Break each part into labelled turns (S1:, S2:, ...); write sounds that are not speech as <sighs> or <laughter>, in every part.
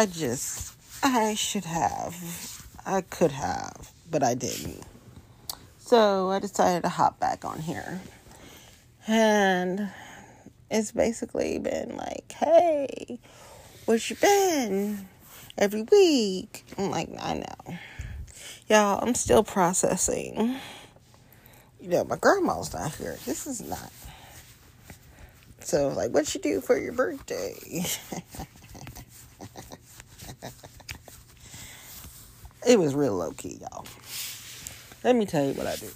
S1: I just, I should have, I could have, but I didn't. So I decided to hop back on here. And it's basically been like, hey, where you been? Every week. I'm like, I know. Y'all, I'm still processing. You know, my grandma's not here. This is not. So, like, what you do for your birthday? <laughs> it was real low key, y'all. Let me tell you what I did.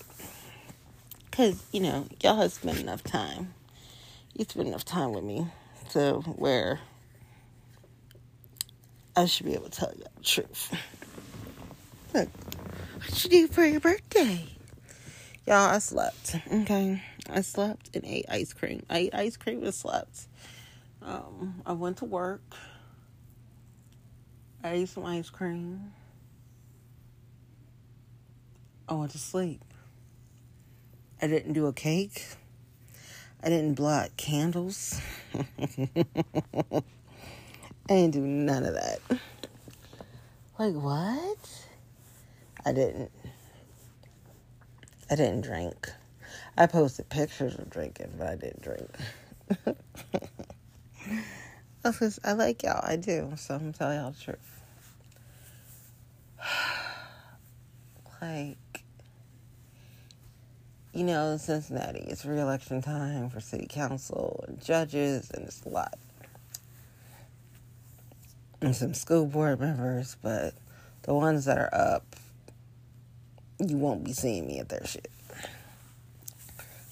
S1: Because, you know, y'all have spent enough time. You spent enough time with me to where I should be able to tell you the truth. Look, what you do for your birthday? Y'all, I slept. Okay. I slept and ate ice cream. I ate ice cream and slept. Um, I went to work. I ate some ice cream. I went to sleep. I didn't do a cake. I didn't blow out candles. <laughs> I didn't do none of that. Like what? I didn't. I didn't drink. I posted pictures of drinking, but I didn't drink. <laughs> Because I like y'all. I do. So I'm going to tell y'all the truth. Like, you know, Cincinnati, it's re-election time for city council and judges, and it's a lot. And some school board members, but the ones that are up, you won't be seeing me at their shit.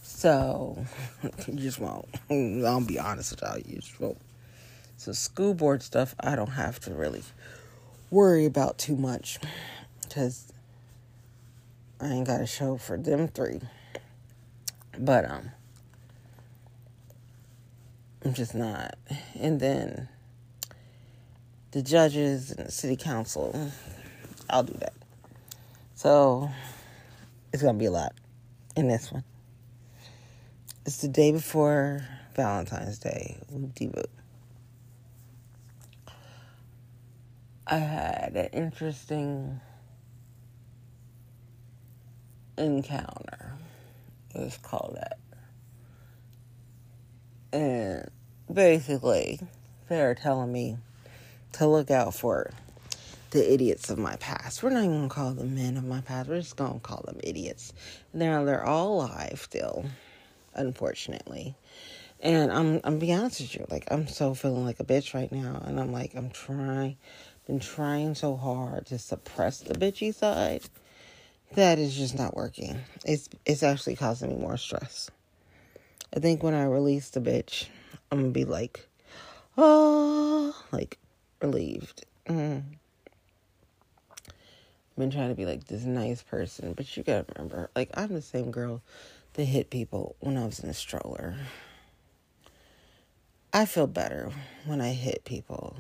S1: So, <laughs> you just won't. <laughs> I'll be honest with y'all, you just won't. So, school board stuff, I don't have to really worry about too much because I ain't got a show for them three. But um I'm just not. And then the judges and the city council, I'll do that. So it's gonna be a lot in this one. It's the day before Valentine's Day. Whoop I had an interesting encounter. Let's call that. And basically, they're telling me to look out for the idiots of my past. We're not even gonna call them men of my past. We're just gonna call them idiots. Now they're all alive still, unfortunately. And I'm I'm be honest with you, like I'm so feeling like a bitch right now, and I'm like I'm trying, been trying so hard to suppress the bitchy side that is just not working. It's it's actually causing me more stress. I think when I release the bitch, I'm gonna be like, oh, like relieved. Mm. I've been trying to be like this nice person, but you gotta remember, like I'm the same girl that hit people when I was in a stroller. I feel better when I hit people.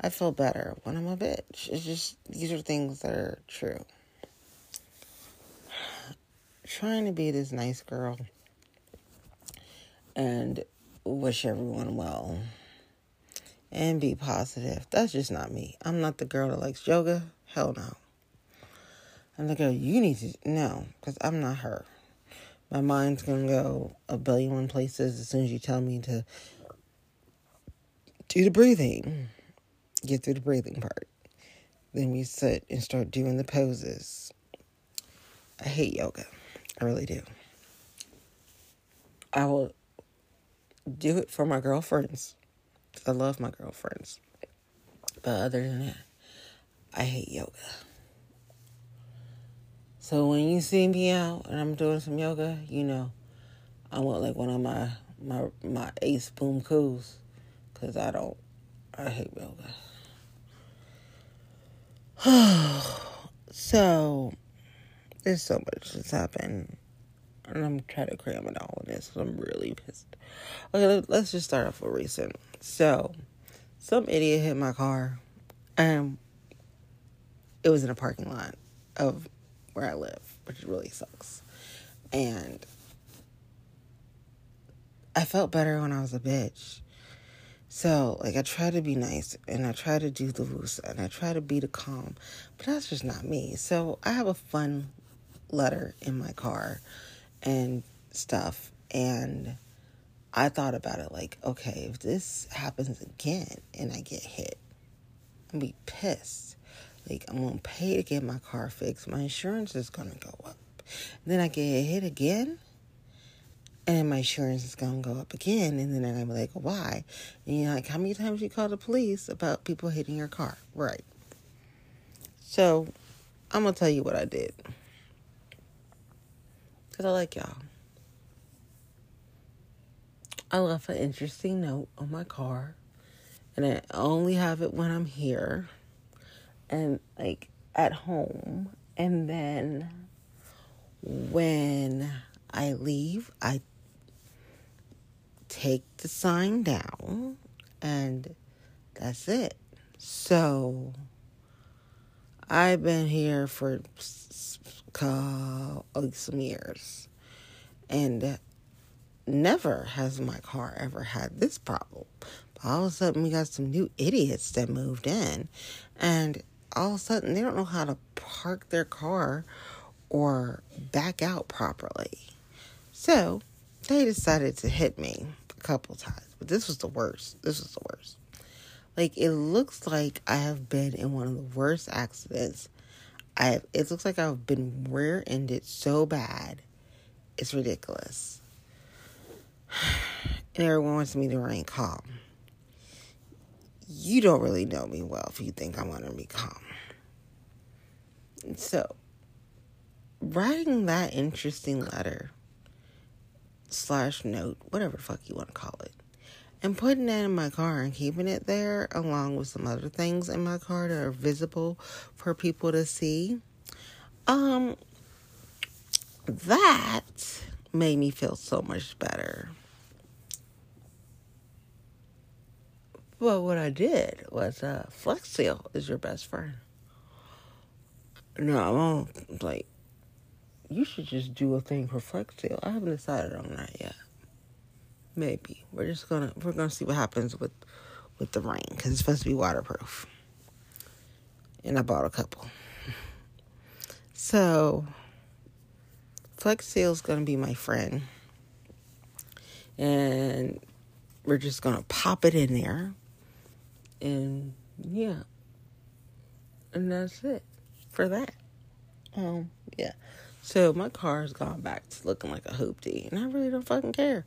S1: I feel better when I'm a bitch. It's just these are things that are true trying to be this nice girl and wish everyone well and be positive. That's just not me. I'm not the girl that likes yoga. Hell no. I'm the girl you need to know because I'm not her. My mind's gonna go a billion places as soon as you tell me to do the breathing. Get through the breathing part. Then we sit and start doing the poses. I hate yoga. I really do. I will do it for my girlfriends. I love my girlfriends. But other than that, I hate yoga. So when you see me out and I'm doing some yoga, you know, I want like one of my my my ace boom coos, cause I don't, I hate yoga. <sighs> so there's so much that's happened. And I'm trying to cram it all in this. I'm really pissed. Okay, let's just start off with recent. So, some idiot hit my car. And it was in a parking lot of where I live, which really sucks. And I felt better when I was a bitch. So, like, I try to be nice and I try to do the loose and I try to be the calm, but that's just not me. So, I have a fun letter in my car and stuff. And I thought about it like, okay, if this happens again and I get hit, I'm gonna be pissed. Like I'm gonna pay to get my car fixed. My insurance is gonna go up. And then I get hit again, and my insurance is gonna go up again. And then I'm gonna be like, why? And you're like, how many times you call the police about people hitting your car? Right. So I'm gonna tell you what I did. Cause I like y'all. I left an interesting note on my car, and I only have it when I'm here and like at home. And then when I leave, I take the sign down, and that's it. So I've been here for some years, and never has my car ever had this problem. But all of a sudden, we got some new idiots that moved in, and all of a sudden, they don't know how to park their car or back out properly. So they decided to hit me a couple times, but this was the worst. This was the worst. Like it looks like I have been in one of the worst accidents. I it looks like I've been rear-ended so bad. It's ridiculous. And <sighs> everyone wants me to remain calm. You don't really know me well if you think I'm to be calm. So, writing that interesting letter slash note, whatever fuck you want to call it, and putting that in my car and keeping it there along with some other things in my car that are visible for people to see. Um, that made me feel so much better. Well, what I did was uh, Flex Seal is your best friend. No, I won't. Like, you should just do a thing for Flex Seal. I haven't decided on that yet. Maybe we're just gonna we're gonna see what happens with with the rain because it's supposed to be waterproof. And I bought a couple. So, Flex Seal is gonna be my friend, and we're just gonna pop it in there and yeah, and that's it for that. Um, yeah. So my car's gone back to looking like a hoopty, and I really don't fucking care.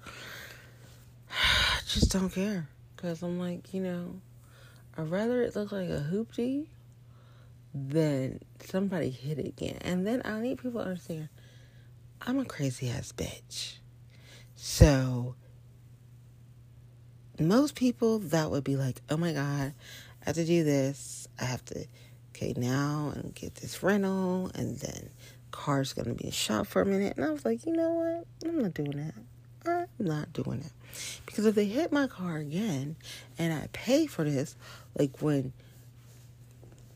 S1: I <sighs> just don't care because I'm like, you know, I'd rather it look like a hoopty than somebody hit it again. And then I need people to understand I'm a crazy ass bitch. So most people that would be like, oh my God, I have to do this. I have to, okay, now and get this rental. And then car's going to be in shop for a minute. And I was like, you know what? I'm not doing that. I'm not doing it. Because if they hit my car again and I pay for this, like when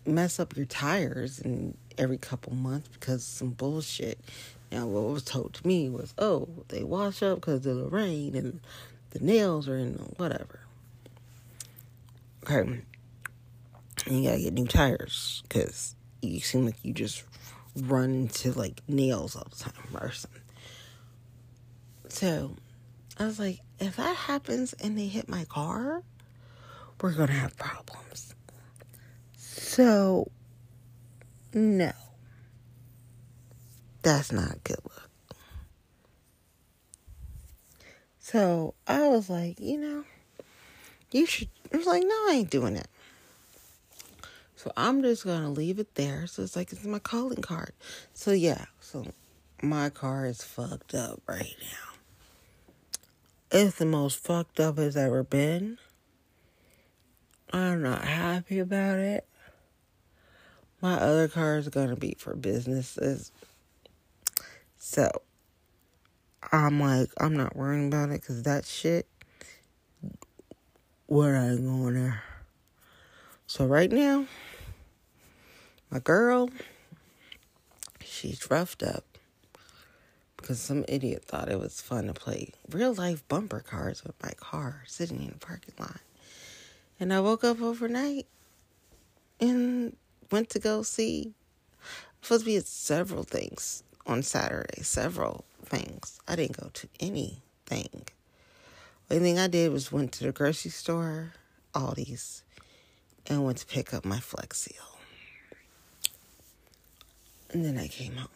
S1: mess up your tires and every couple months because some bullshit. Now, what was told to me was, oh, they wash up because of the rain and the nails are in whatever. Okay. And you gotta get new tires because you seem like you just run into like nails all the time or something. So I was like, if that happens and they hit my car, we're gonna have problems. So, no, that's not good look. So I was like, you know, you should. I was like, no, I ain't doing it. So I'm just gonna leave it there. So it's like it's my calling card. So yeah, so my car is fucked up right now. It's the most fucked up it's ever been. I'm not happy about it. My other car is gonna be for businesses. So I'm like, I'm not worrying about it because that shit, where I going there? So right now, my girl, she's roughed up because some idiot thought it was fun to play real life bumper cars with my car sitting in the parking lot. And I woke up overnight and went to go see. Supposed to be at several things on Saturday, several things. I didn't go to anything. The only thing I did was went to the grocery store, Aldi's, and went to pick up my Flex Seal. And then I came home.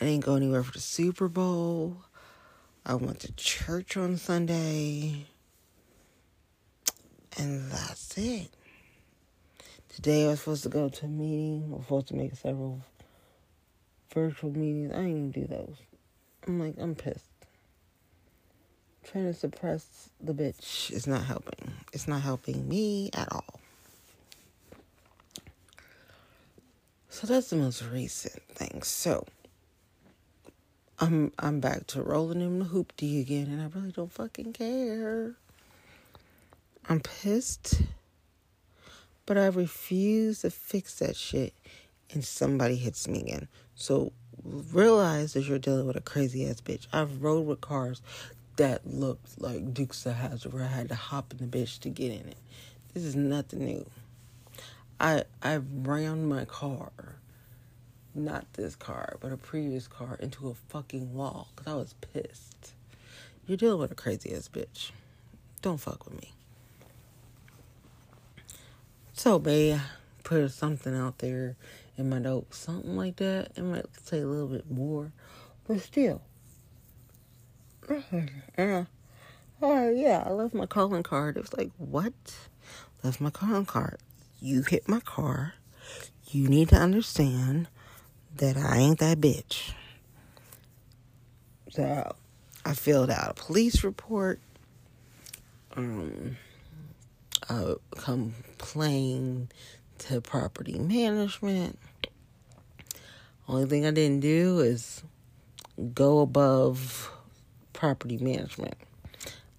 S1: I didn't go anywhere for the Super Bowl. I went to church on Sunday. And that's it. Today I was supposed to go to a meeting. I was supposed to make several virtual meetings. I didn't do those. I'm like, I'm pissed. Trying to suppress the bitch is not helping. It's not helping me at all. So that's the most recent thing. So I'm I'm back to rolling in the hoopty again, and I really don't fucking care. I'm pissed, but I refuse to fix that shit, and somebody hits me again. So realize that you're dealing with a crazy ass bitch. I've rode with cars that looked like Dukes of Hazzard, where I had to hop in the bitch to get in it. This is nothing new. I I ran my car not this car, but a previous car into a fucking wall because I was pissed. You're dealing with a crazy ass bitch. Don't fuck with me. So, babe, put something out there in my notes, something like that. It might say a little bit more, but still. <laughs> Uh, oh, yeah, I left my calling card. It was like, what? Left my calling card. You hit my car. You need to understand that I ain't that bitch. So I filled out a police report, um, a complaint to property management. Only thing I didn't do is go above property management.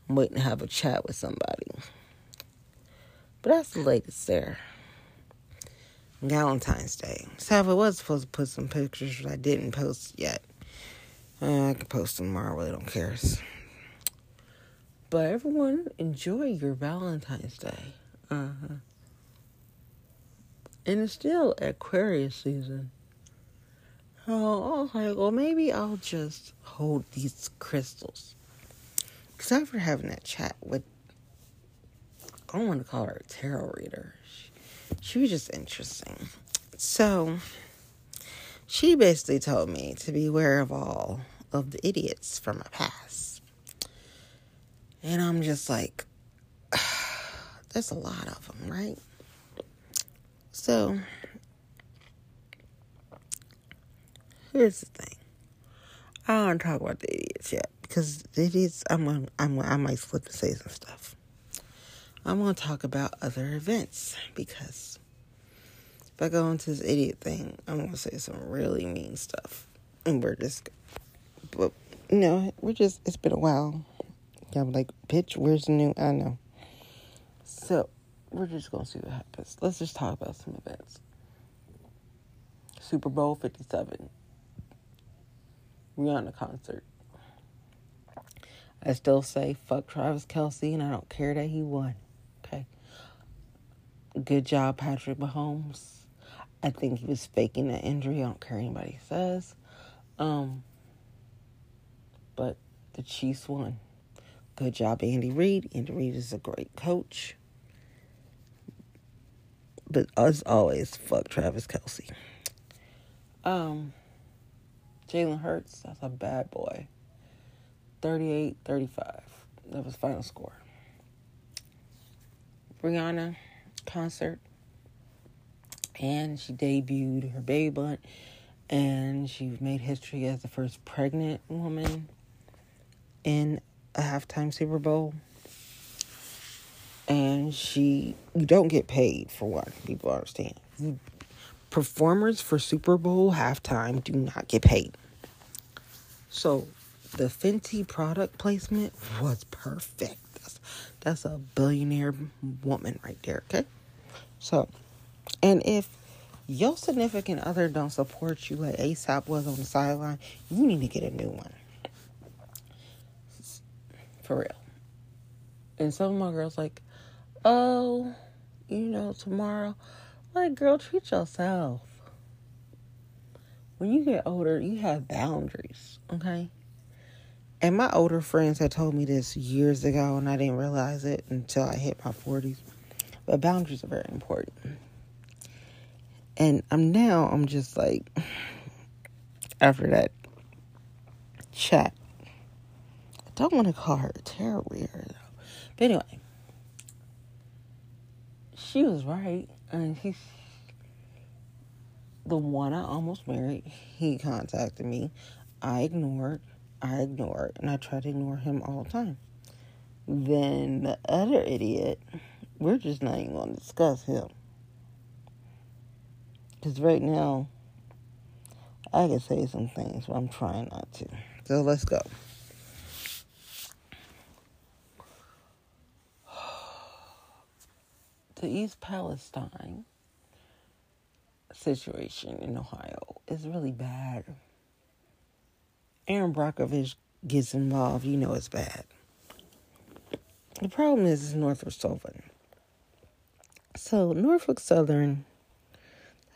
S1: I'm waiting to have a chat with somebody. But that's the latest there. Valentine's Day. So if I was supposed to put some pictures, I didn't post yet. Uh, I could post them tomorrow. I really don't care. But everyone, enjoy your Valentine's Day. Uh huh. And it's still Aquarius season. Oh, I was like, well, maybe I'll just hold these crystals. Because after having that chat with, I don't want to call her a tarot reader she was just interesting. So she basically told me to beware of all of the idiots from my past. And I'm just like, <sighs> there's a lot of them, right? So here's the thing. I don't talk about the idiots yet because the idiots, I'm, I'm, I might slip and say some stuff. I'm going to talk about other events because if I go into this idiot thing, I'm going to say some really mean stuff. And we're just, but, you know, we're just, it's been a while. I'm like, bitch, where's the new? I know. So, we're just going to see what happens. Let's just talk about some events. Super Bowl 57. Rihanna concert. I still say fuck Travis Kelce, and I don't care that he won. Good job, Patrick Mahomes. I think he was faking the injury. I don't care anybody says. Um, but the Chiefs won. Good job, Andy Reid. Andy Reid is a great coach. But as always, fuck Travis Kelce. Um, Jalen Hurts, that's a bad boy. 38 35. That was final score. Rihanna concert and she debuted her baby blunt and she made history as the first pregnant woman in a halftime Super Bowl. And she, you don't get paid for what people understand. performers for Super Bowl halftime do not get paid. So the Fenty product placement was perfect. That's, a billionaire woman right there, okay? So, and if your significant other don't support you like ASAP was on the sideline, you need to get a new one. For real. And some of my girls like, oh, you know, tomorrow. Like, girl, treat yourself. When you get older, you have boundaries, okay? And my older friends had told me this years ago, and I didn't realize it until I hit my 40s. But boundaries are very important. And I'm now, I'm just like, after that chat, I don't want to call her a terror though. But anyway, she was right. And he's the one I almost married. He contacted me. I ignored. I ignored. And I tried to ignore him all the time. Then the other idiot, we're just not even going to discuss him. Because right now, I can say some things, but I'm trying not to. So let's go. <sighs> The East Palestine situation in Ohio is really bad. Erin Brockovich gets involved, you know it's bad. The problem is, it's Norfolk Southern. So, Norfolk Southern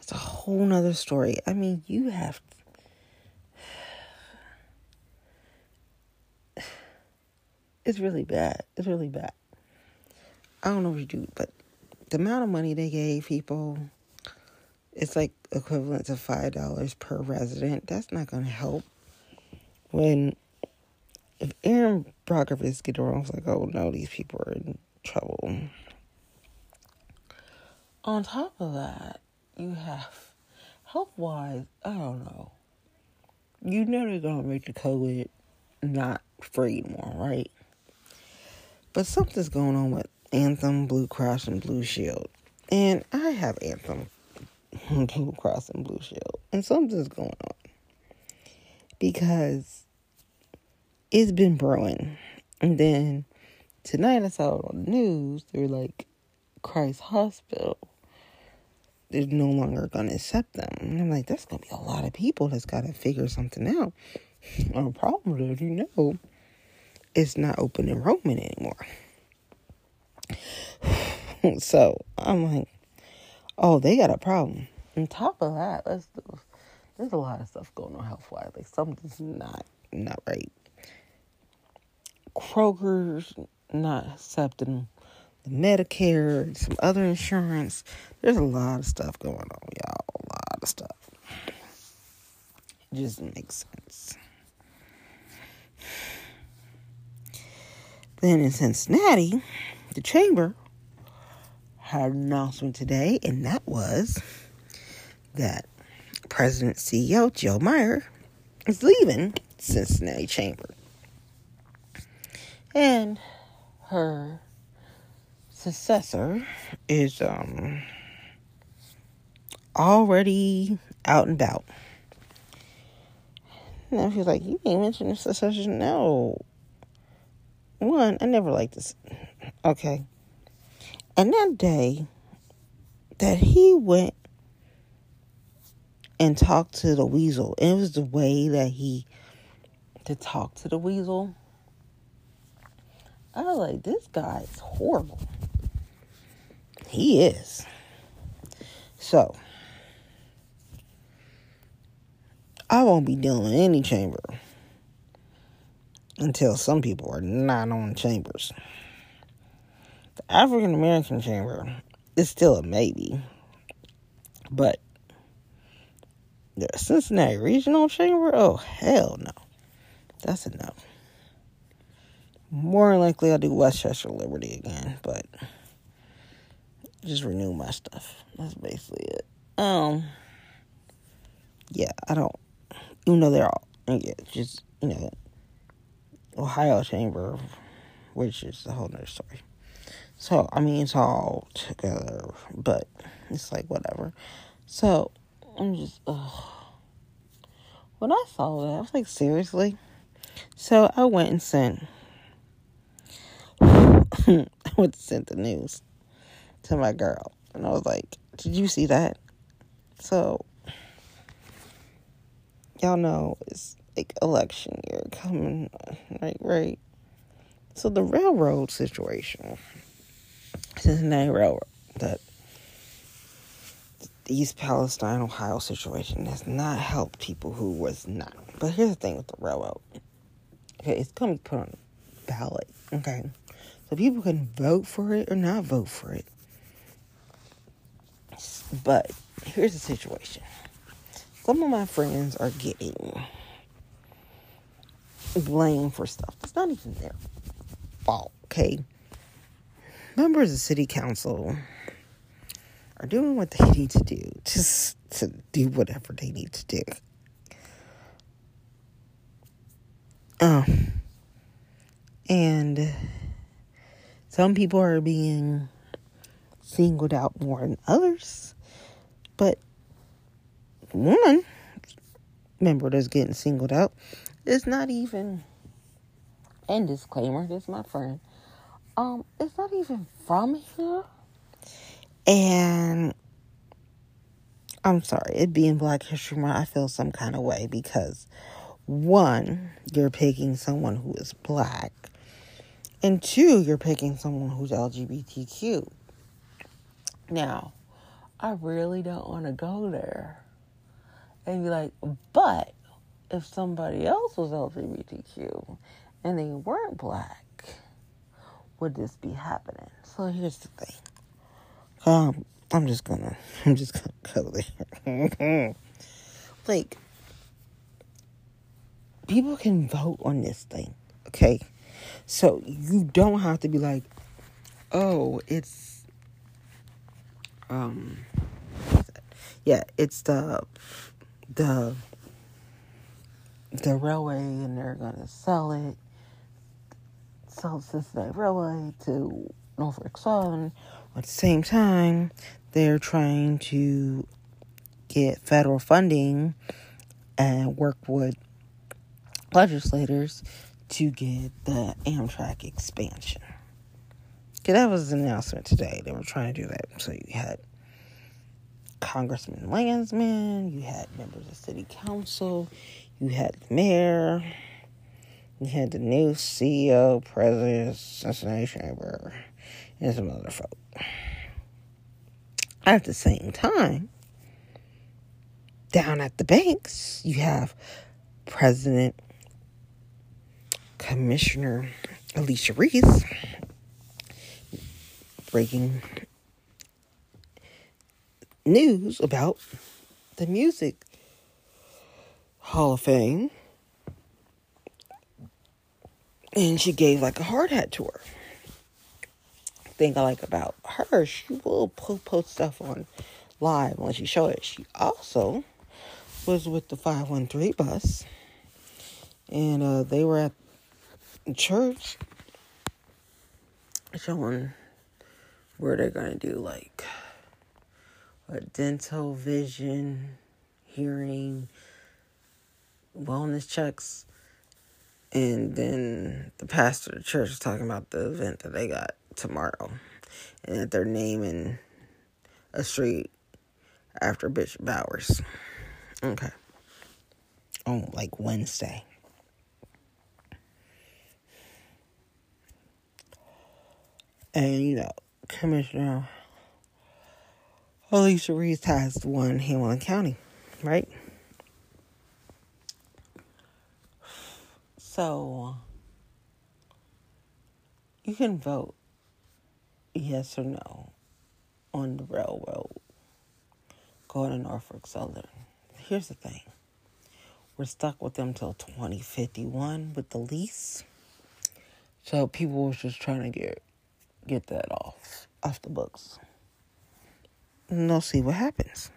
S1: that's a whole nother story. I mean, you have. <sighs> It's really bad. It's really bad. I don't know what you do, but the amount of money they gave people, it's like equivalent to five dollars per resident. That's not going to help. When if Aaron Erin Brockovich get around, it's like, oh no, these people are in trouble. On top of that, you have health wise, I don't know. You know they're gonna make the COVID not free anymore, right? But something's going on with Anthem, Blue Cross, and Blue Shield. And I have Anthem, <laughs> Blue Cross, and Blue Shield. And something's going on. Because it's been brewing. And then tonight I saw it on the news. They were like, Christ Hospital they're no longer going to accept them. And I'm like, that's going to be a lot of people that's got to figure something out. Our problem is, you know, it's not open enrollment anymore. <sighs> so I'm like, oh, they got a problem. On top of that, there's a lot of stuff going on health wise. Like something's not not right. Kroger's not accepting the Medicare, some other insurance. There's a lot of stuff going on, y'all. A lot of stuff. It just makes sense. Then in Cincinnati, the chamber had an announcement today, and that was that President CEO Jill Meyer is leaving Cincinnati Chamber. And her successor is um already out and about. Now she's like, You ain't mentioned the successor. No. One, I never liked this. Okay. And that day that he went and talked to the weasel, it was the way that he to talk to the weasel. I was like, this guy is horrible. He is. So, I won't be dealing with any chamber until some people are not on chambers. The African American chamber is still a maybe, but the Cincinnati Regional Chamber, oh hell no, that's enough. More likely, I'll do West Chester Liberty again, but just renew my stuff. That's basically it. Um, yeah, I don't, even though they're all, yeah, just, you know, Ohio Chamber, which is a whole nother story. So, I mean, it's all together, but it's like whatever. So, I'm just, ugh. When I saw that, I was like, seriously? So, I went and sent, <laughs> I went to send the news to my girl. And I was like, Did you see that? So, y'all know it's like election year coming, right? Right. So the railroad situation, Cincinnati Railroad, that East Palestine, Ohio situation has not helped people who was not. But here's the thing with the railroad. Okay, it's gonna be put on ballot. Okay. People can vote for it or not vote for it. But here's the situation. Some of my friends are getting blamed for stuff that's not even their fault, okay? Members of city council are doing what they need to do just to do whatever they need to do. Um, and some people are being singled out more than others. But one member that's getting singled out is not even, and disclaimer, this is my friend, um, it's not even from here. And I'm sorry, it being Black History Month, I feel some kind of way because one, you're picking someone who is black, and two, you're picking someone who's LGBTQ. Now, I really don't want to go there and be like, but if somebody else was LGBTQ and they weren't black, would this be happening? So here's the thing. Um, I'm just gonna, <laughs> I'm just gonna go there. <laughs> like, people can vote on this thing, okay? So you don't have to be like, oh, it's, um, yeah, it's the, the, the railway, and they're gonna sell it, sell Cincinnati Railway to Norfolk Southern. At the same time, they're trying to get federal funding and work with legislators to get the Amtrak expansion. Okay, that was an announcement today. They were trying to do that. So you had Congressman Landsman, you had members of city council, you had the mayor, you had the new CEO, president, Cincinnati Chamber, and some other folk. At the same time, down at the banks, you have President Commissioner Alicia Reece breaking news about the Music Hall of Fame. And she gave like a hard hat tour. Thing I like about her, she will post stuff on live when she show it. She also was with the 513 bus. And uh, they were at church showing where they're going to do like a dental, vision, hearing, wellness checks. And then the pastor of the church is talking about the event that they got tomorrow. And that they're naming a street after Bishop Bowers. Okay. On like Wednesday. And you know, Commissioner Alicia Reece has won Hamilton County, right? So you can vote yes or no on the railroad going to Norfolk Southern. Here's the thing. We're stuck with them till 2051 with the lease. So people were just trying to get get that off off the books. And they'll see what happens.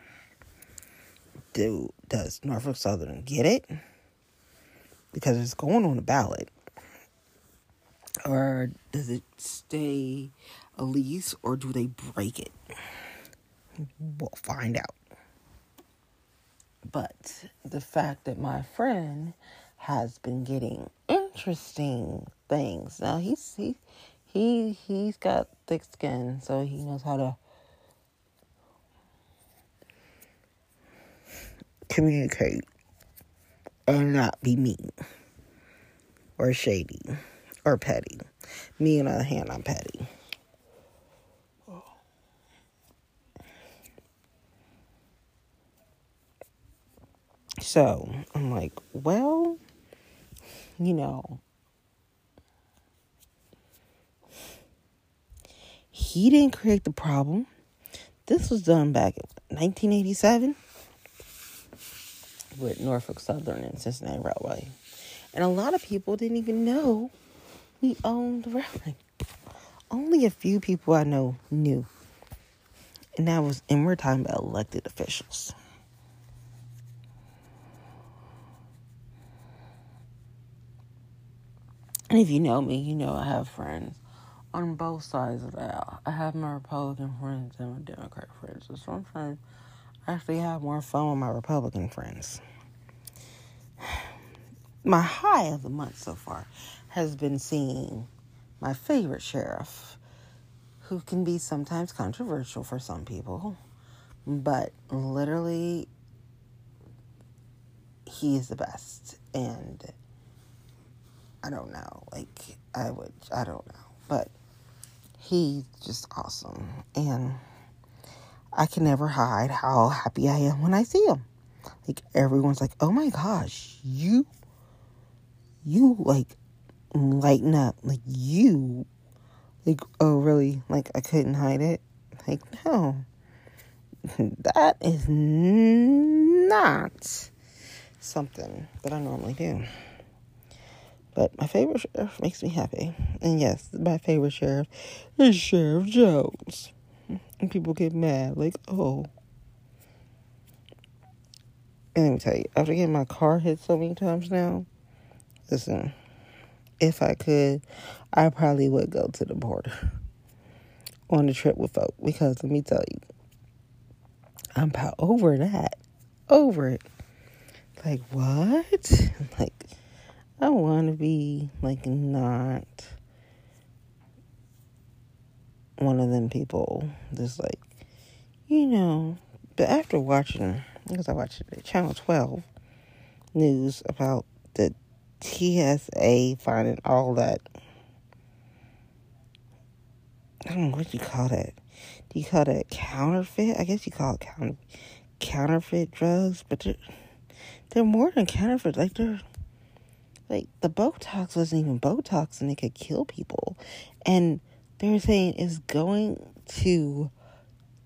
S1: Do does Norfolk Southern get it? Because it's going on the ballot. Or does it stay a lease or do they break it? We'll find out. But the fact that my friend has been getting interesting things. Now he's he he he's got thick skin, so he knows how to communicate and not be mean or shady or petty. Me, on the other hand, I'm petty. So I'm like, well, you know, he didn't create the problem. This was done back in 1987 with Norfolk Southern and Cincinnati Railway. And a lot of people didn't even know we owned the railway. Only a few people I know knew. And that was, and we're talking about elected officials. And if you know me, you know I have friends on both sides of the aisle. I have my Republican friends and my Democrat friends. So sometimes I actually have more fun with my Republican friends. <sighs> My high of the month so far has been seeing my favorite sheriff, who can be sometimes controversial for some people, but literally, he is the best. And I don't know, like, I would, I don't know, but he's just awesome. And I can never hide how happy I am when I see him. Like, everyone's like, oh my gosh, you, you like lighten up. Like, you, like, oh, really? Like, I couldn't hide it? Like, no. <laughs> That is not something that I normally do. But my favorite sheriff makes me happy. And yes, my favorite sheriff is Sheriff Jones. And people get mad, like, oh. And let me tell you, after getting my car hit so many times now, listen, if I could, I probably would go to the border <laughs> on a trip with folk. Because let me tell you, I'm about over that. Over it. Like, what? <laughs> Like, I want to be like not one of them people just like you know but after watching because I watched channel 12 news about the TSA finding all that I don't know what you call that. Do you call that counterfeit? I guess you call it counter, counterfeit drugs, but they're, they're more than counterfeit. Like they're like the Botox wasn't even Botox and it could kill people. And they were saying it's going to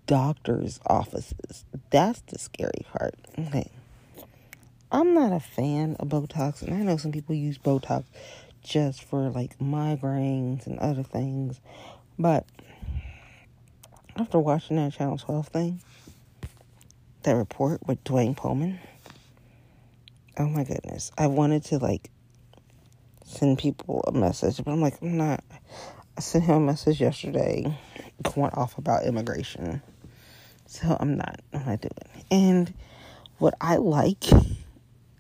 S1: doctors' offices. That's the scary part. Okay. I'm not a fan of Botox, and I know some people use Botox just for like migraines and other things. But after watching that Channel 12 thing, that report with Duane Pohlman, oh my goodness, I wanted to like send people a message, but I'm like, I'm not. I sent him a message yesterday going off about immigration. So I'm not, I'm not doing. And what I like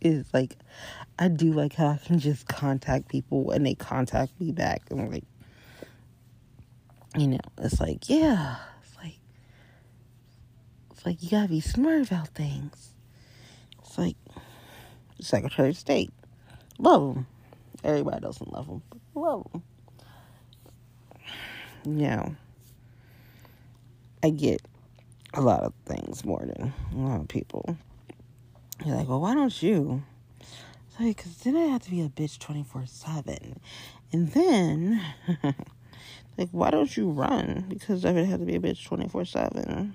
S1: is like, I do like how I can just contact people and they contact me back. And like, you know, it's like, yeah, it's like, it's like you gotta be smart about things. It's like, Secretary of State, love them. Everybody doesn't love them, love them. Yeah. I get a lot of things more than a lot of people. You're like, well, why don't you? It's like, because then I have to be a bitch 24 7. And then, <laughs> like, why don't you run? Because I would have to be a bitch 24 7.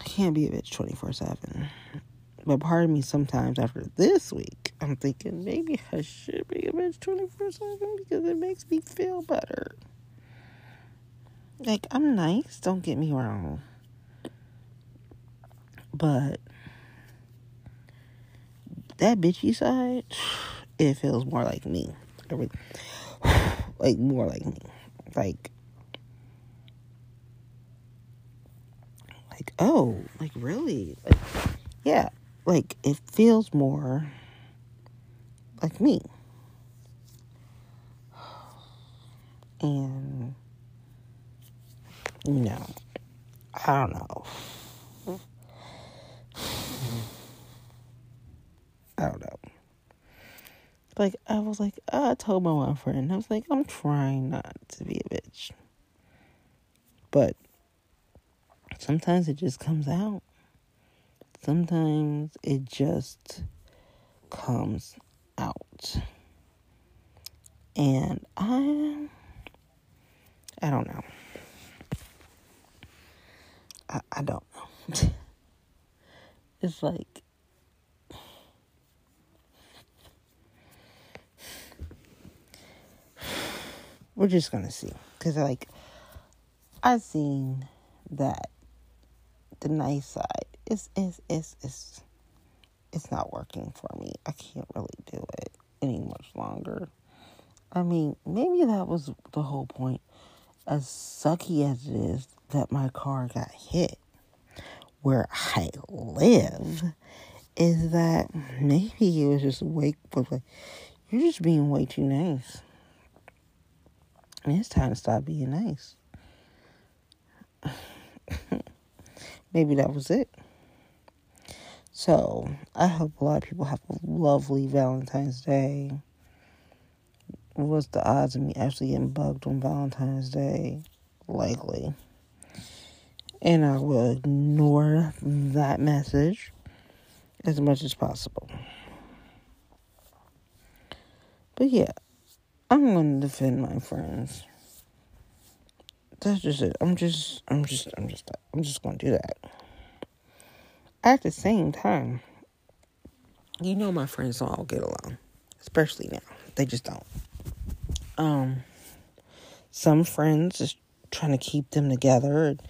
S1: I can't be a bitch 24 7. But part of me sometimes after this week, I'm thinking maybe I should be a bitch 24 7 because it makes me feel better. Like, I'm nice, don't get me wrong. But that bitchy side, it feels more like me. <sighs> Like, more like me. Like, like, oh, like, really? Like, yeah, like it feels more like me. And you know, I don't know. I don't know. Like I was like, I told my one friend, I was like, I'm trying not to be a bitch. But sometimes it just comes out. Sometimes it just comes out. And I I don't know. I, I don't know. <laughs> it's like we're just gonna see because like i've seen that the nice side is is is is it's not working for me i can't really do it any much longer i mean maybe that was the whole point as sucky as it is that my car got hit where i live is that maybe it was just way like you're just being way too nice it's time to stop being nice. <laughs> Maybe that was it. So, I hope a lot of people have a lovely Valentine's Day. What's the odds of me actually getting bugged on Valentine's Day? Likely. And I will ignore that message as much as possible. But yeah, I'm going to defend my friends. That's just it. I'm just, I'm just, I'm just, I'm just going to do that. At the same time, you know, my friends don't all get along, especially now. They just don't. Um, some friends just trying to keep them together and,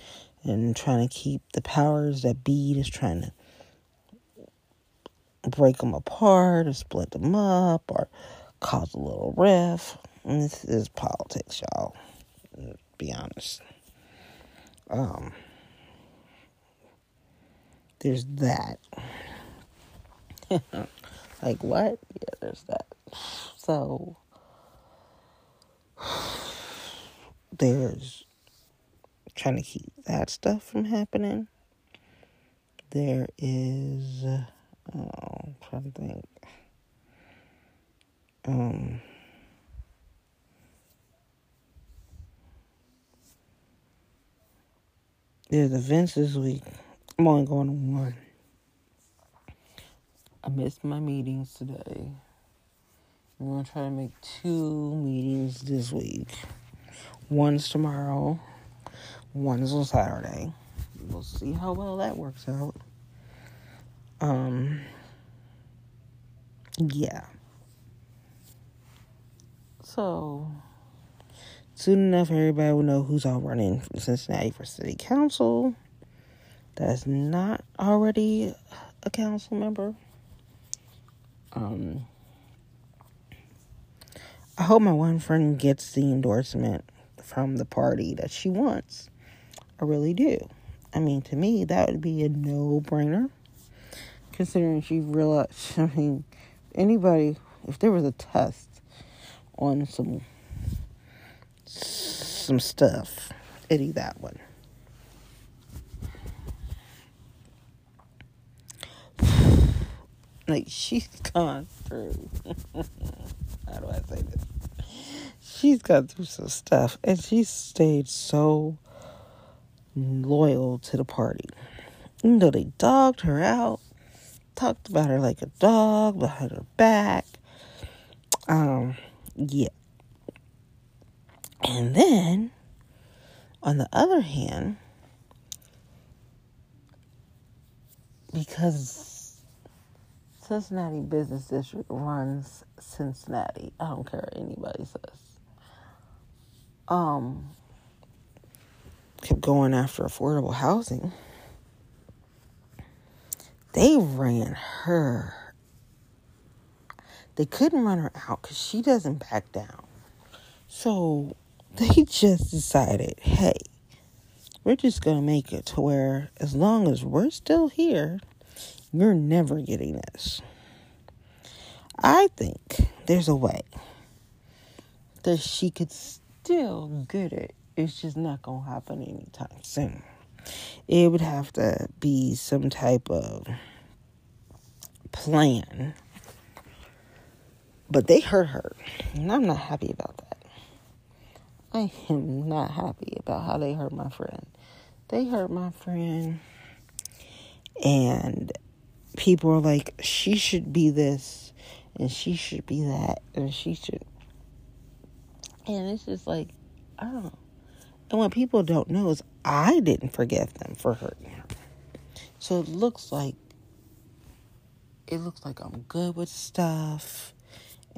S1: and trying to keep the powers that be just trying to break them apart or split them up or cause a little. And this is politics, y'all. Be honest. Um, there's that. <laughs> like what? Yeah, there's that. So <sighs> there's trying to keep that stuff from happening. There is, oh, I'm trying to think um, there's events this week. I'm going to one. I missed my meetings today. I'm gonna try to make two meetings this week. One's tomorrow. One's on Saturday. We'll see how well that works out. Um. Yeah. So, soon enough, everybody will know who's all running for Cincinnati for city council. That's not already a council member. Um, I hope my one friend gets the endorsement from the party that she wants. I really do. I mean, to me, that would be a no brainer. Considering she realized, <laughs> I mean, anybody, if there was a test on some some stuff. Eddie that one. <laughs> like she's gone through <laughs> how do I say this? She's gone through some stuff and she stayed so loyal to the party. Even though they dogged her out, talked about her like a dog behind her back. Um yeah. And then, on the other hand, because Cincinnati Business District runs Cincinnati, I don't care what anybody says. Um, kept going after affordable housing. They ran her they couldn't run her out because she doesn't back down. So they just decided, hey, we're just going to make it to where as long as we're still here, you're never getting this. I think there's a way that she could still get it. It's just not going to happen anytime soon. It would have to be some type of plan But they hurt her. And I'm not happy about that. I am not happy about how they hurt my friend. They hurt my friend. And people are like, she should be this and she should be that and she should. And it's just like, oh. And what people don't know is I didn't forgive them for hurting her. So it looks like it looks like I'm good with stuff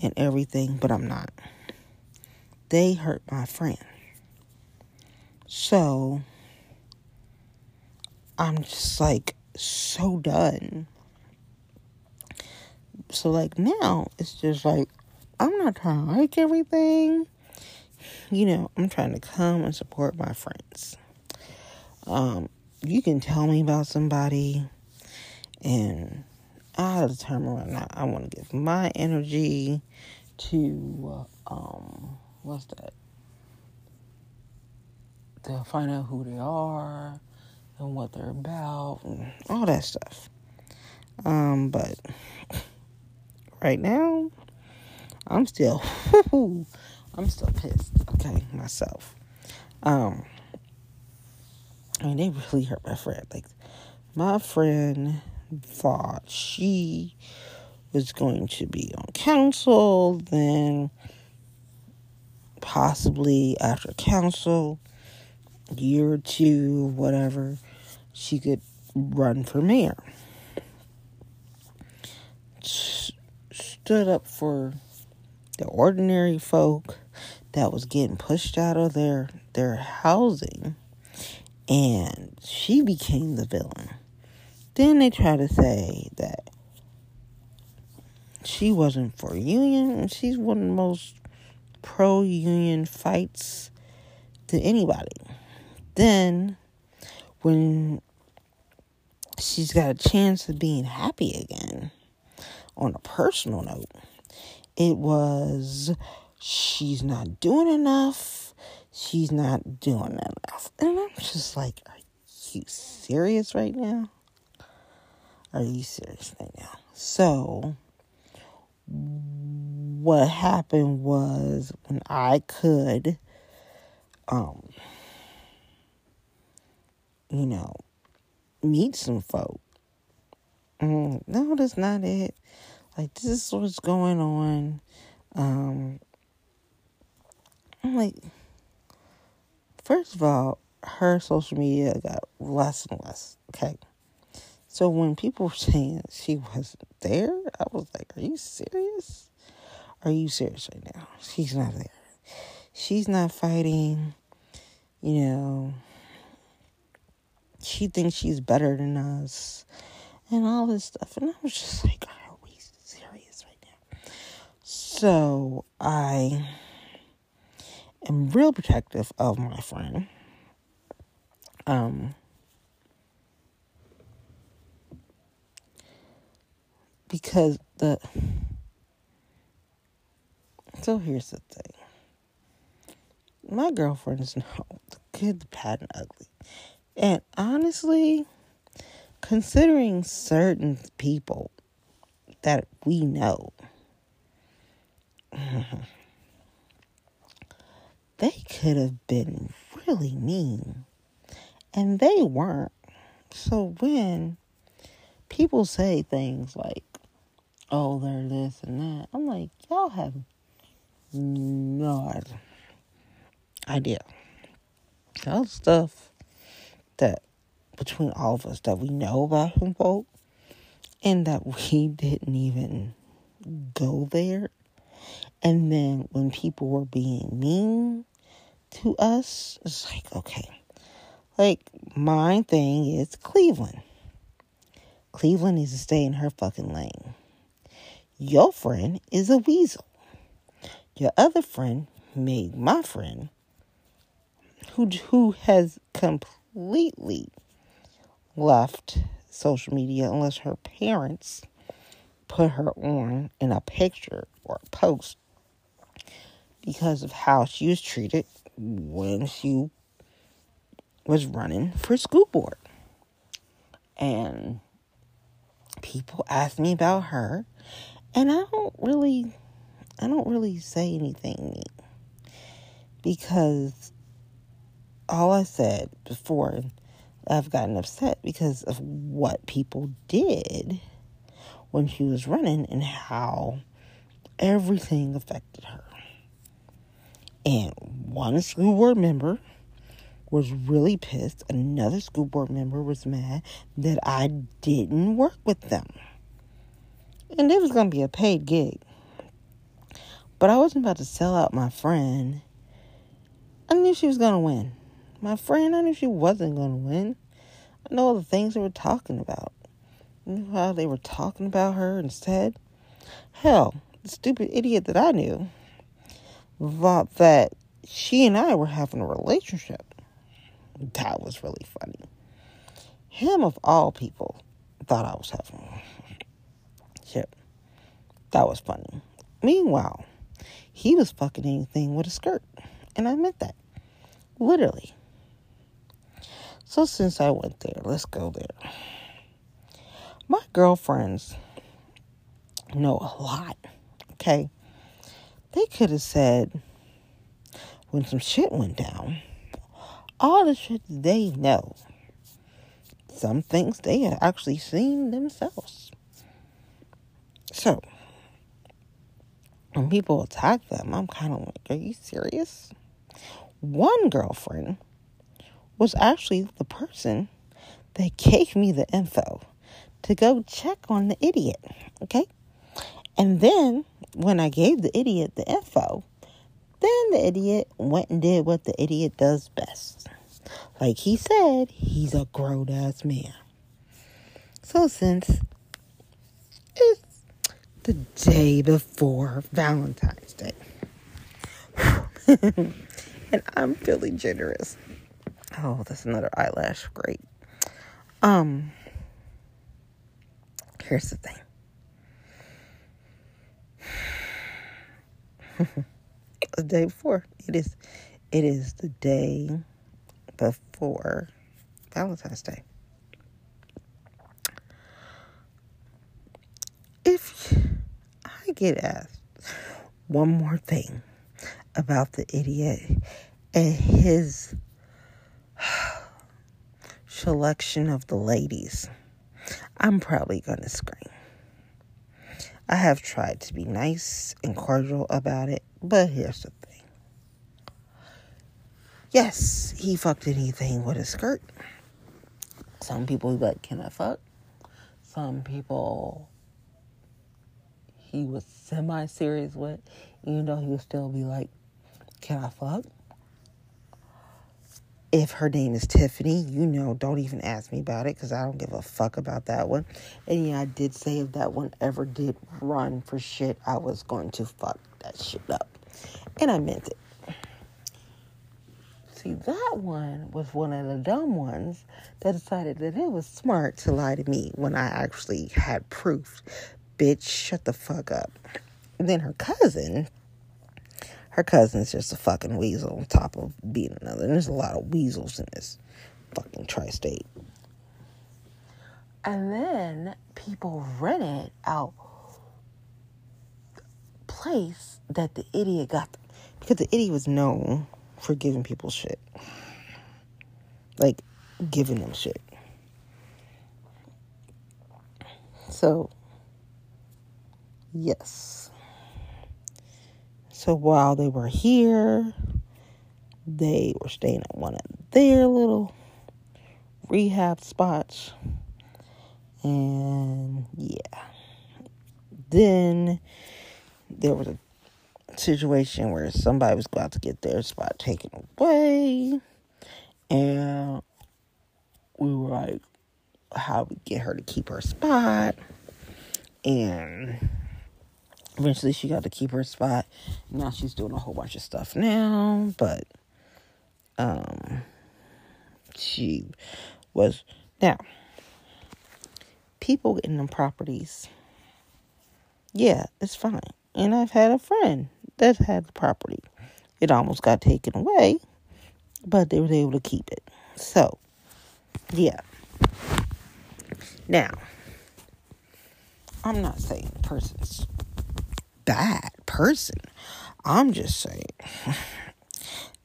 S1: and everything, but I'm not. They hurt my friend. So I'm just like so done. So like now it's just like I'm not trying to like everything. You know, I'm trying to come and support my friends. Um, you can tell me about somebody and I'll determine whether or not I want to give my energy to um what's that? To find out who they are and what they're about and all that stuff. Um, but right now, I'm still <laughs> I'm still pissed, okay, myself. Um I mean they really hurt my friend. Like my friend thought she was going to be on council, then possibly after council, year or two, whatever, she could run for mayor. Stood up for the ordinary folk that was getting pushed out of their their housing and she became the villain then they try to say that she wasn't for union, and she's one of the most pro union fights to anybody. Then, when she's got a chance of being happy again, on a personal note, it was she's not doing enough. She's not doing enough. And I'm just like, are you serious right now? Are you serious right now? So, what happened was when I could, um, you know, meet some folk. Mm, no, that's not it. Like, this is what's going on. Um, I'm like, first of all, her social media got less and less. Okay. So when people were saying she wasn't there, I was like, Are you serious? Are you serious right now? She's not there. She's not fighting, you know. She thinks she's better than us and all this stuff. And I was just like, Are we serious right now? So I am real protective of my friend. Um, because the so here's the thing my girlfriends know the good the bad and ugly and honestly considering certain people that we know <laughs> they could have been really mean and they weren't so when people say things like oh, they're this and that. I'm like, y'all have no idea. All stuff that between all of us that we know about him folk and that we <laughs> didn't even go there. And then when people were being mean to us, it's like, okay. Like, my thing is Cleveland. Cleveland needs to stay in her fucking lane. Your friend is a weasel. Your other friend made my friend, who who has completely left social media unless her parents put her on in a picture or a post because of how she was treated when she was running for school board. And people ask me about her and I don't really, I don't really say anything because all I said before I've gotten upset because of what people did when she was running and how everything affected her. And one school board member was really pissed. Another school board member was mad that I didn't work with them. And it was going to be a paid gig. But I wasn't about to sell out my friend. I knew she was going to win. My friend, I knew she wasn't going to win. I know all the things they were talking about. I knew how they were talking about her instead. Hell, the stupid idiot that I knew thought that she and I were having a relationship. That was really funny. Him, of all people, thought I was having shit. That was funny. Meanwhile, he was fucking anything with a skirt. And I meant that. Literally. So since I went there, let's go there. My girlfriends know a lot. Okay. They could have said when some shit went down, all the shit they know. Some things they have actually seen themselves. So, when people attack them, I'm kind of like, are you serious? One girlfriend was actually the person that gave me the info to go check on the idiot. Okay? And then when I gave the idiot the info, then the idiot went and did what the idiot does best. Like he said, he's a grown ass man. So since it's the day before Valentine's Day, <laughs> and I'm feeling generous. Oh, that's another eyelash. Great. Um, here's the thing. <sighs> the day before. It is it is the day before Valentine's Day. If I get asked one more thing about the idiot and his <sighs> selection of the ladies, I'm probably going to scream. I have tried to be nice and cordial about it, but here's the thing. Yes, he fucked anything with a skirt. Some people be like, can I fuck? Some people he was semi serious with, even though he would still be like, can I fuck? If her name is Tiffany, you know, don't even ask me about it because I don't give a fuck about that one. And yeah, I did say if that one ever did run for shit, I was going to fuck that shit up. And I meant it. See, that one was one of the dumb ones that decided that it was smart to lie to me when I actually had proof. Bitch, shut the fuck up. And then her cousin her cousin's just a fucking weasel on top of being another. And there's a lot of weasels in this fucking tri state. And then people rented out place that the idiot got because the idiot was known for giving people shit. Like giving them shit. So yes. So while they were here, they were staying at one of their little rehab spots. And yeah. Then there was a situation where somebody was about to get their spot taken away. And we were like, how we get her to keep her spot. And eventually she got to keep her spot. Now she's doing a whole bunch of stuff now, but um she was now people getting them properties. Yeah, it's fine. And I've had a friend that had the property. It almost got taken away, but they were able to keep it. So, yeah. Now, I'm not saying the person's bad person. I'm just saying <laughs>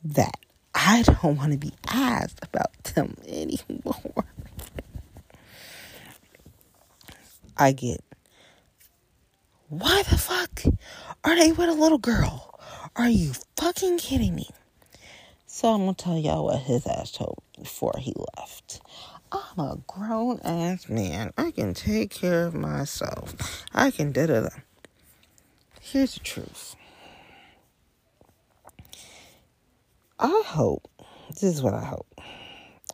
S1: that I don't want to be asked about them anymore. I get, why the fuck are they with a little girl? Are you fucking kidding me? So I'm gonna tell y'all what his ass told before he left. I'm a grown ass man. I can take care of myself. I can da da da. Here's the truth. I hope, this is what I hope.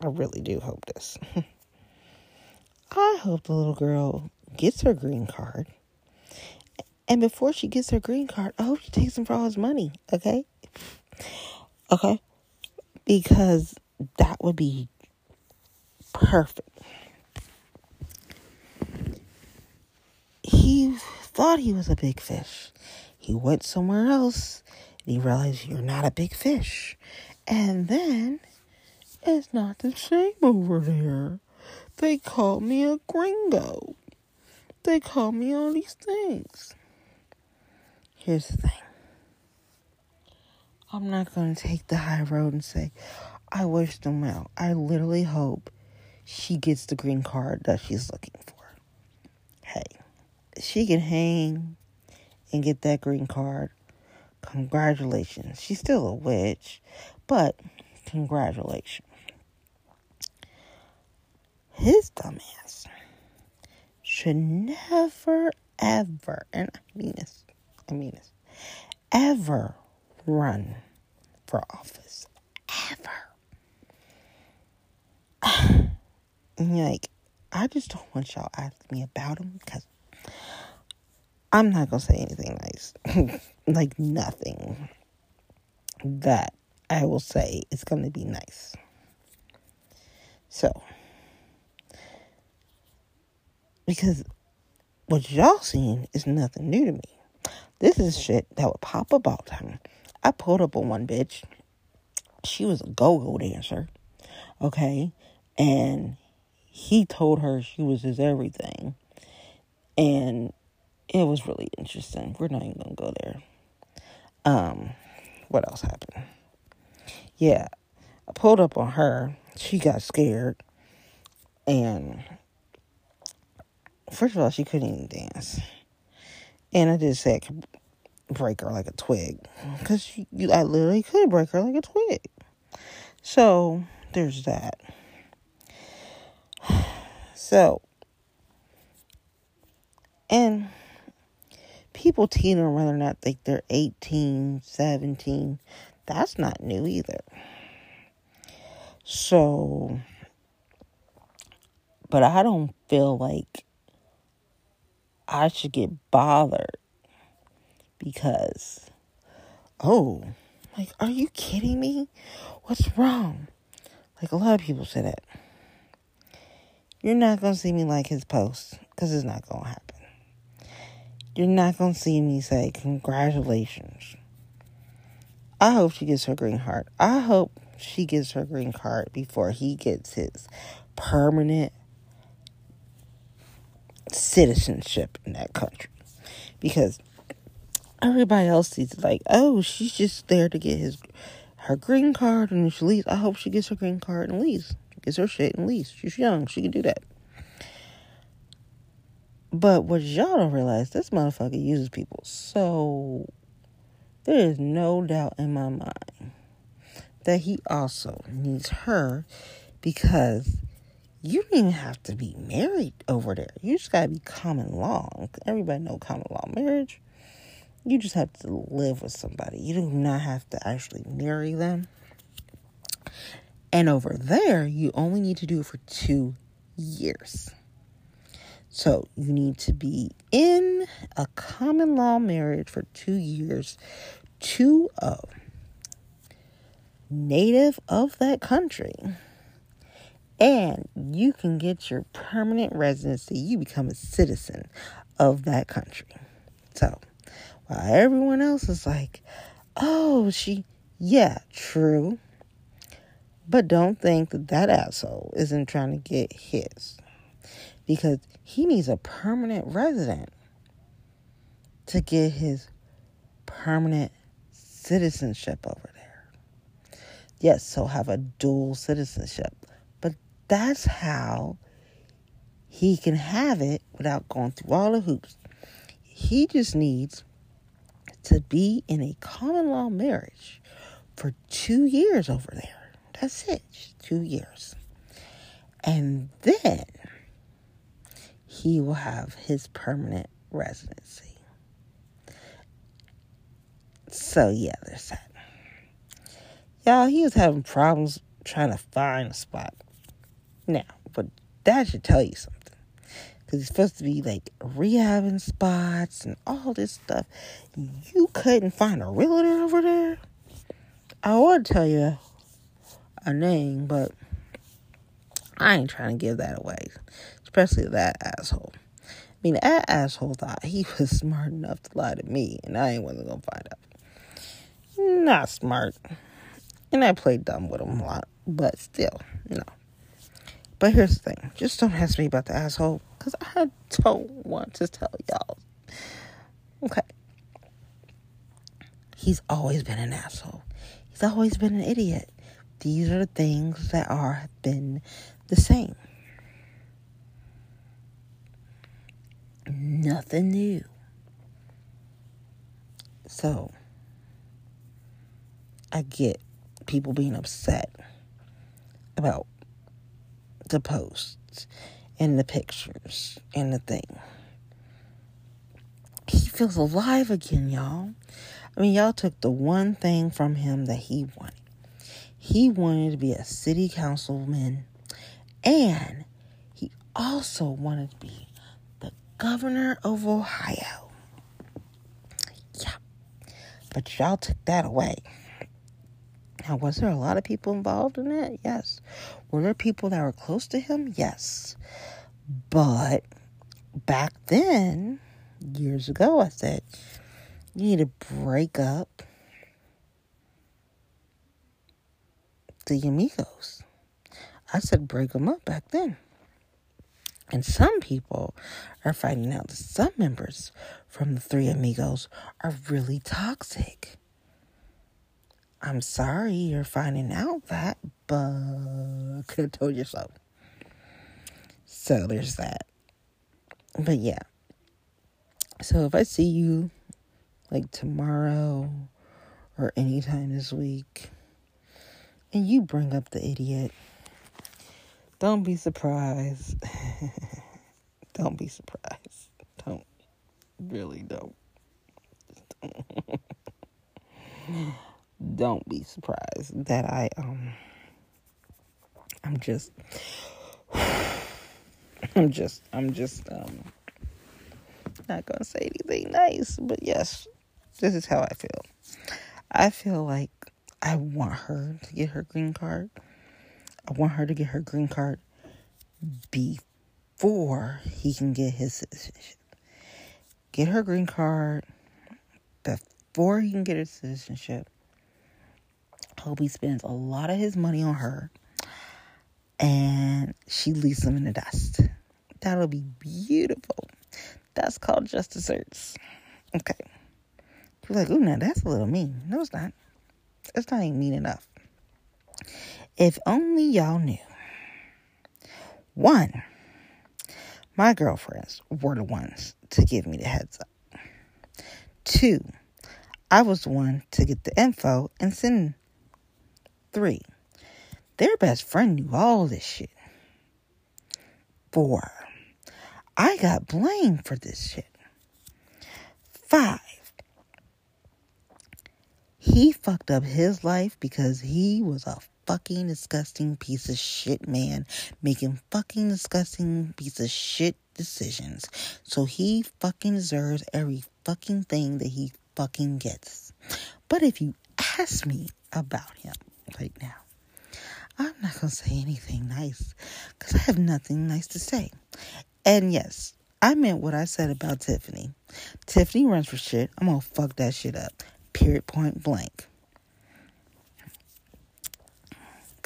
S1: I really do hope this. <laughs> I hope the little girl gets her green card. And before she gets her green card, I hope she takes him for all his money, okay? Okay? Because that would be perfect. He thought he was a big fish. He went somewhere else and he realized you're not a big fish. And then it's not the same over there. They call me a gringo. They call me all these things. Here's the thing. I'm not going to take the high road and say, I wish them well. I literally hope she gets the green card that she's looking for. Hey, she can hang and get that green card. Congratulations. She's still a witch, but congratulations. His dumbass should never, ever, and I mean this, I mean this, ever run for office. Ever. <sighs> like, I just don't want y'all asking me about him because I'm not gonna say anything nice. <laughs> like nothing that I will say is gonna be nice. So because what y'all seen is nothing new to me. This is shit that would pop up all the time. I pulled up on one bitch. She was a go-go dancer. Okay? And he told her she was his everything. And it was really interesting. We're not even gonna go there. Um, what else happened? Yeah, I pulled up on her. She got scared, and first of all, she couldn't even dance. And I did say I could break her like a twig, because I literally could break her like a twig. So there's that. <sighs> So, and people teetering whether or not think they're 18, 17. That's not new either. So, but I don't feel like I should get bothered because, oh, like, are you kidding me? What's wrong? Like, a lot of people say that. You're not going to see me like his post because it's not going to happen. You're not going to see me say, Congratulations. I hope she gets her green card. I hope she gets her green card before he gets his permanent citizenship in that country. Because everybody else sees like, oh, she's just there to get his her green card and she leaves. I hope she gets her green card and leaves. Gets her shit and leaves. She's young. She can do that. But what y'all don't realize, this motherfucker uses people. So there is no doubt in my mind that he also needs her because you don't even have to be married over there. You just gotta be common law. Everybody know common law marriage. You just have to live with somebody. You do not have to actually marry them. And over there, you only need to do it for two years. So you need to be in a common law marriage for two years to a native of that country. And you can get your permanent residency. You become a citizen of that country. So while everyone else is like, oh, she, yeah, true. But don't think that that asshole isn't trying to get his. Because he needs a permanent resident to get his permanent citizenship over there. Yes, he'll have a dual citizenship, but that's how he can have it without going through all the hoops. He just needs to be in a common law marriage for two years over there. That's it, two years. And then he will have his permanent residency. So, yeah, there's that. Y'all, he was having problems trying to find a spot. Now, but that should tell you something. Because he's supposed to be like rehabbing spots and all this stuff. You couldn't find a realtor over there? I would tell you a name, but I ain't trying to give that away. Especially that asshole. I mean, that asshole thought he <laughs> was smart enough to lie to me, and I ain't wasn't gonna find out not smart. And I played dumb with him a lot, but still, no. But here's the thing just don't ask me about the asshole, because I don't want to tell y'all. Okay. He's always been an asshole, he's always been an idiot. These are the things that are been the same. Nothing new. So, I get people being upset about the posts and the pictures and the thing. He feels alive again, y'all. I mean, y'all took the one thing from him that he wanted. He wanted to be a city councilman and he also wanted to be governor of Ohio. Yeah. But y'all took that away. Now, was there a lot of people involved in it? Yes. Were there people that were close to him? Yes. But back then, years ago, I said, you need to break up the amigos. I said, break them up back then. And some people are finding out that some members from the three amigos are really toxic. I'm sorry you're finding out that, but <laughs> could have told you so. So there's that. But yeah. So if I see you like tomorrow or anytime this week and you bring up the idiot, don't be surprised. <laughs> don't be surprised. Don't. Really don't. <laughs> don't be surprised that I um I'm just <sighs> I'm just I'm just um not gonna say anything nice, but yes, this is how I feel. I feel like I want her to get her green card. I want her to get her green card before he can get his citizenship. Get her green card before he can get his citizenship hope he spends a lot of his money on her and she leaves him in the dust. That'll be beautiful. That's called justice hurts. Okay. You're like, ooh, now that's a little mean. No, it's not. It's not even mean enough. If only y'all knew. One, my girlfriends were the ones to give me the heads up. Two, I was the one to get the info and send Three, their best friend knew all this shit. Four, I got blamed for this shit. Five, he fucked up his life because he was a fucking disgusting piece of shit man making fucking disgusting piece of shit decisions. So he fucking deserves every fucking thing that he fucking gets. But if you ask me about him, right now. I'm not going to say anything nice because I have nothing nice to say. And yes, I meant what I said about Tiffany. Tiffany runs for shit. I'm going to fuck that shit up. Period, point blank.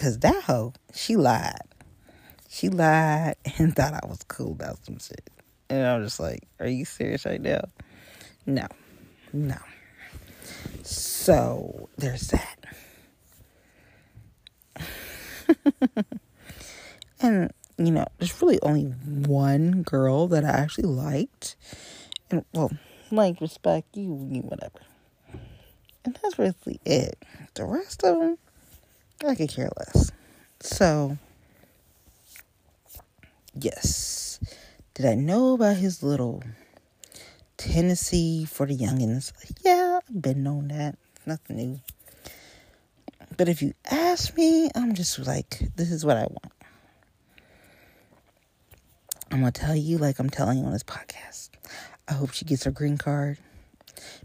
S1: Because that hoe, she lied. She lied <laughs> and thought I was cool about some shit. And I'm just like, are you serious right now? No, no. So there's that. <laughs> and you know, there's really only one girl that I actually liked. And well, like respect you, you whatever. And that's really it. The rest of them, I could care less. So, yes. Did I know about his little Tennessee for the youngins? Yeah, I've been known that. Nothing new. But if you ask me, I'm just like, this is what I want. I'm going to tell you like I'm telling you on this podcast. I hope she gets her green card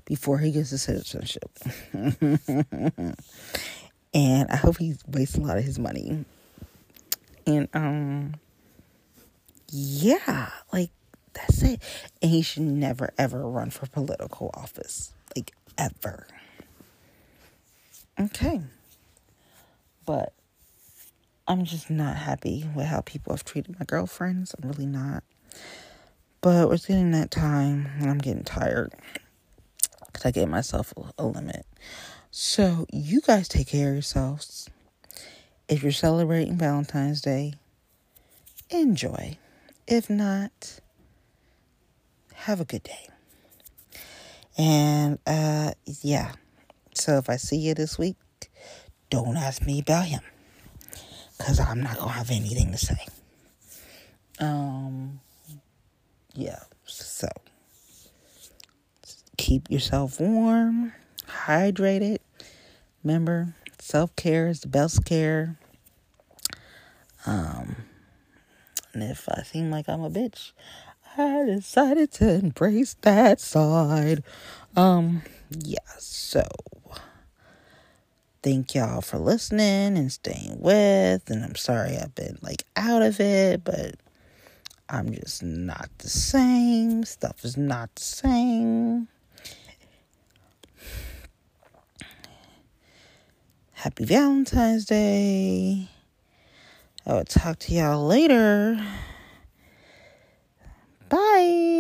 S1: before he gets his citizenship. <laughs> and I hope he wastes a lot of his money. And um yeah, like that's it. And he should never ever run for political office. Like ever. Okay. But I'm just not happy with how people have treated my girlfriends. I'm really not. But we're getting that time and I'm getting tired. Because I gave myself a limit. So you guys take care of yourselves. If you're celebrating Valentine's Day, enjoy. If not, have a good day. And uh yeah. So if I see you this week, don't ask me about him. Cause I'm not gonna have anything to say. Um yeah, so keep yourself warm, hydrated. Remember, self care is the best care. Um, and if I seem like I'm a bitch, I decided to embrace that side. Um, yeah, so thank y'all for listening and staying with. And I'm sorry I've been like out of it, but I'm just not the same. Stuff is not the same. Happy Valentine's Day. I will talk to y'all later. Bye.